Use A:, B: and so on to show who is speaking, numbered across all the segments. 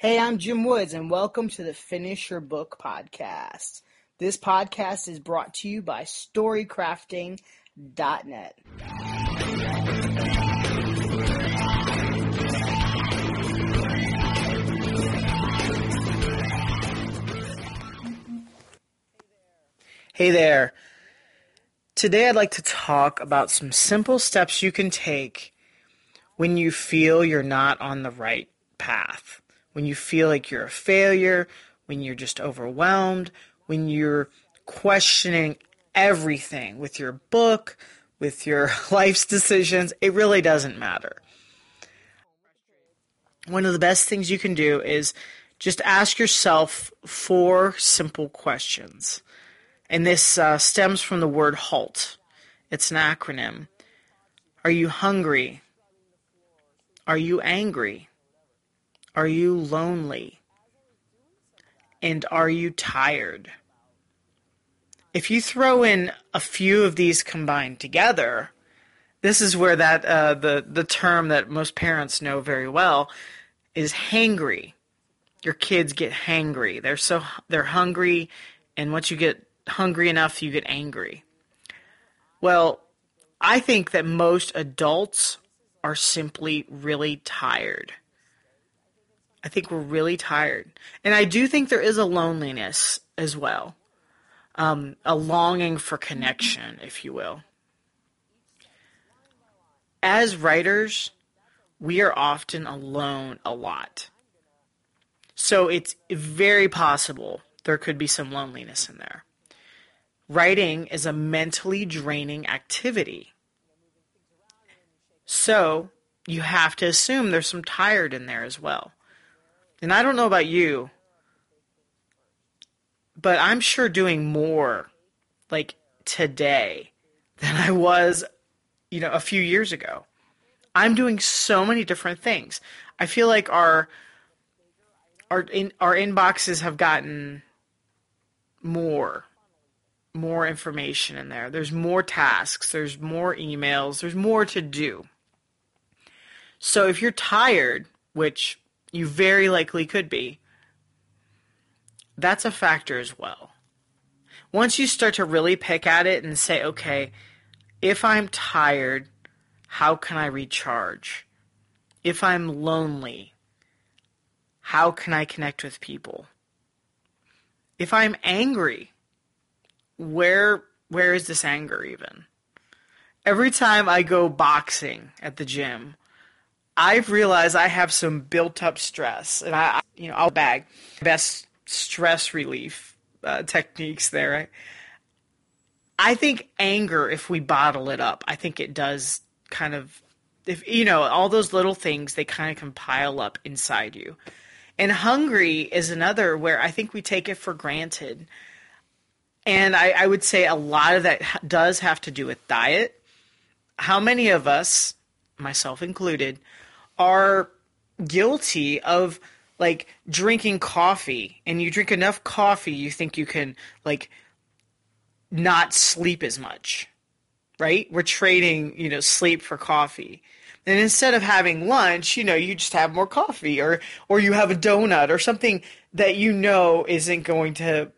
A: Hey, I'm Jim Woods, and welcome to the Finish Your Book podcast. This podcast is brought to you by StoryCrafting.net. Hey there. Today I'd like to talk about some simple steps you can take when you feel you're not on the right path. When you feel like you're a failure, when you're just overwhelmed, when you're questioning everything with your book, with your life's decisions, it really doesn't matter. One of the best things you can do is just ask yourself four simple questions. And this uh, stems from the word HALT. It's an acronym. Are you hungry? Are you angry? Are you lonely? And are you tired? If you throw in a few of these combined together, this is where that uh, the the term that most parents know very well is hangry. Your kids get hangry. They're so they're hungry, and once you get hungry enough, you get angry. Well, I think that most adults are simply really tired. I think we're really tired. And I do think there is a loneliness as well, um, a longing for connection, if you will. As writers, we are often alone a lot. So it's very possible there could be some loneliness in there. Writing is a mentally draining activity. So you have to assume there's some tired in there as well. And I don't know about you, but I'm sure doing more like today than I was, you know, a few years ago. I'm doing so many different things. I feel like our our in, our inboxes have gotten more more information in there. There's more tasks, there's more emails, there's more to do. So if you're tired, which you very likely could be, that's a factor as well. Once you start to really pick at it and say, okay, if I'm tired, how can I recharge? If I'm lonely, how can I connect with people? If I'm angry, where where is this anger even? Every time I go boxing at the gym, I've realized I have some built up stress, and I, you know, I'll bag best stress relief uh, techniques there. Right? I think anger, if we bottle it up, I think it does kind of, if you know, all those little things they kind of compile up inside you. And hungry is another where I think we take it for granted. And I, I would say a lot of that does have to do with diet. How many of us, myself included, are guilty of like drinking coffee and you drink enough coffee you think you can like not sleep as much right? We're trading you know sleep for coffee. And instead of having lunch you know you just have more coffee or or you have a donut or something that you know isn't going to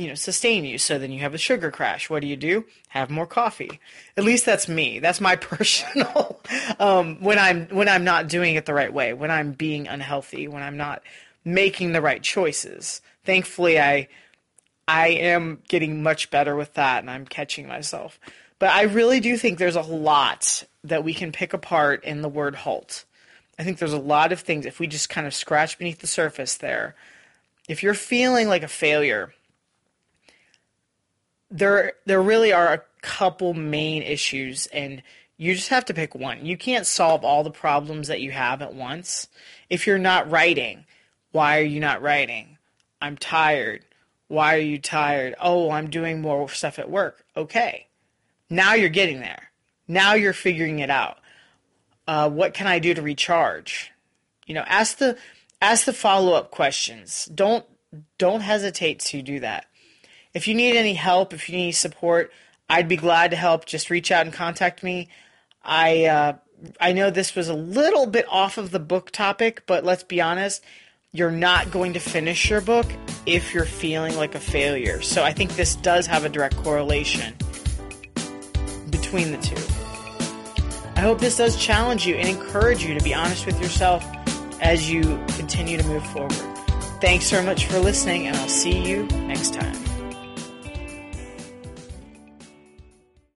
A: you know sustain you. So then you have a sugar crash. What do you do? Have more coffee. At least that's me. That's my personal um, when i'm when i'm not doing it the right way when i'm being unhealthy when i'm not making the right choices. Thankfully i i am getting much better with that and i'm catching myself. But i really do think there's a lot that we can pick apart in the word halt. I think there's a lot of things if we just kind of scratch beneath the surface there if you're feeling like a failure there there really are a couple main issues and you just have to pick one. You can't solve all the problems that you have at once. If you're not writing, why are you not writing? I'm tired. Why are you tired? Oh, I'm doing more stuff at work. Okay. Now you're getting there. Now you're figuring it out. Uh, what can I do to recharge? You know, ask the ask the follow up questions. Don't don't hesitate to do that. If you need any help, if you need support, I'd be glad to help. Just reach out and contact me. I uh, I know this was a little bit off of the book topic, but let's be honest. you're not going to finish your book if you're feeling like a failure. So I think this does have a direct correlation between the two. I hope this does challenge you and encourage you to be honest with yourself as you continue to move forward. Thanks so much for listening, and I'll see you next time.